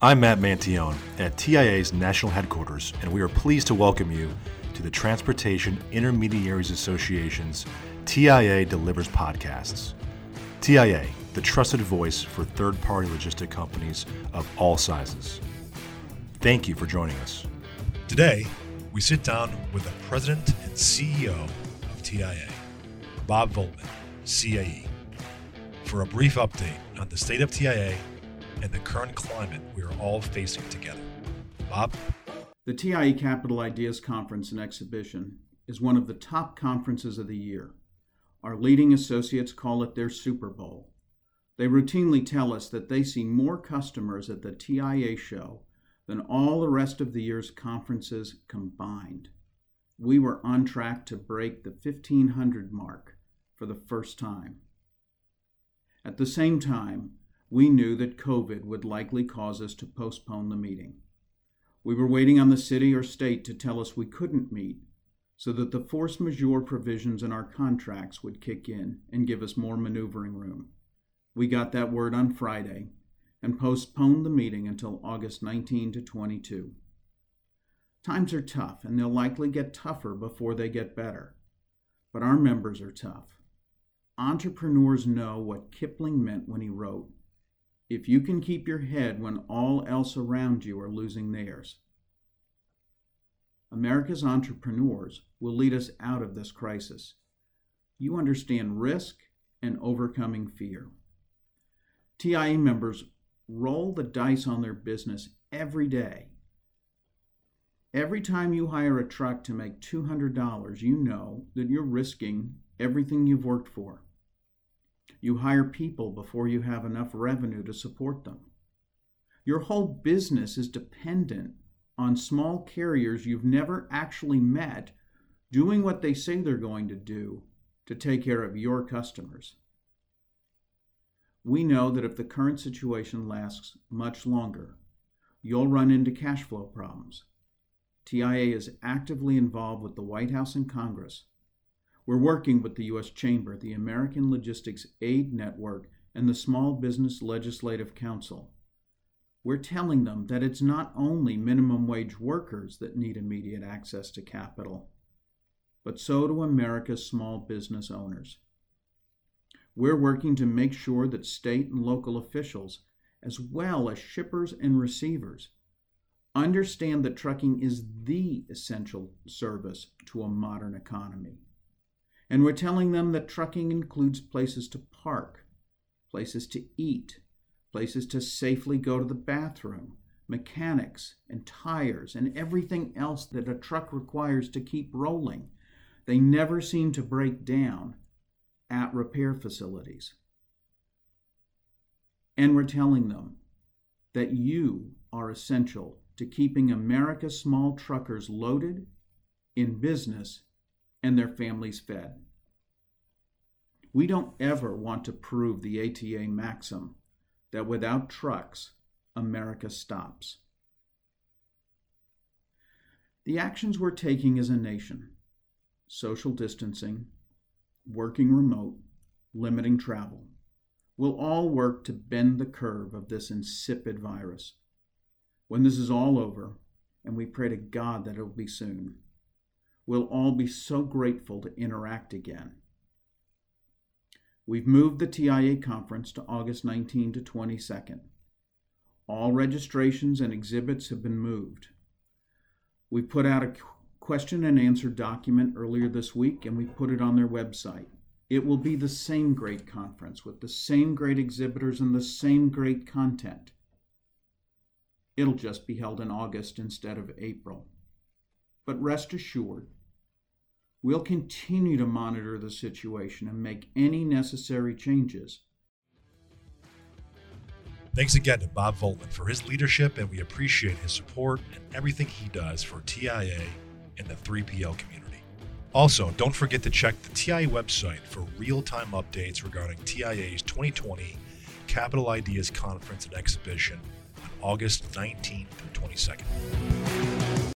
I'm Matt Mantione at TIA's national headquarters, and we are pleased to welcome you to the Transportation Intermediaries Association's TIA Delivers podcasts. TIA, the trusted voice for third party logistic companies of all sizes. Thank you for joining us. Today, we sit down with the president and CEO of TIA, Bob Voltmann, CAE, for a brief update on the state of TIA and the current climate we are all facing together. Bob? The TIA Capital Ideas Conference and Exhibition is one of the top conferences of the year. Our leading associates call it their Super Bowl. They routinely tell us that they see more customers at the TIA show than all the rest of the year's conferences combined. We were on track to break the 1500 mark for the first time. At the same time, we knew that COVID would likely cause us to postpone the meeting. We were waiting on the city or state to tell us we couldn't meet so that the force majeure provisions in our contracts would kick in and give us more maneuvering room. We got that word on Friday and postponed the meeting until August 19 to 22. Times are tough and they'll likely get tougher before they get better. But our members are tough. Entrepreneurs know what Kipling meant when he wrote, if you can keep your head when all else around you are losing theirs. America's entrepreneurs will lead us out of this crisis. You understand risk and overcoming fear. TIA members roll the dice on their business every day. Every time you hire a truck to make $200, you know that you're risking everything you've worked for. You hire people before you have enough revenue to support them. Your whole business is dependent on small carriers you've never actually met doing what they say they're going to do to take care of your customers. We know that if the current situation lasts much longer, you'll run into cash flow problems. TIA is actively involved with the White House and Congress we're working with the U.S. Chamber, the American Logistics Aid Network, and the Small Business Legislative Council. We're telling them that it's not only minimum wage workers that need immediate access to capital, but so do America's small business owners. We're working to make sure that state and local officials, as well as shippers and receivers, understand that trucking is the essential service to a modern economy. And we're telling them that trucking includes places to park, places to eat, places to safely go to the bathroom, mechanics and tires, and everything else that a truck requires to keep rolling. They never seem to break down at repair facilities. And we're telling them that you are essential to keeping America's small truckers loaded, in business, and their families fed. We don't ever want to prove the ATA maxim that without trucks, America stops. The actions we're taking as a nation social distancing, working remote, limiting travel will all work to bend the curve of this insipid virus. When this is all over, and we pray to God that it will be soon, we'll all be so grateful to interact again. We've moved the TIA conference to August 19 to 22nd. All registrations and exhibits have been moved. We put out a question and answer document earlier this week and we put it on their website. It will be the same great conference with the same great exhibitors and the same great content. It'll just be held in August instead of April. But rest assured, we'll continue to monitor the situation and make any necessary changes. Thanks again to Bob Voltmann for his leadership, and we appreciate his support and everything he does for TIA and the 3PL community. Also, don't forget to check the TIA website for real time updates regarding TIA's 2020 Capital Ideas Conference and Exhibition on August 19th through 22nd.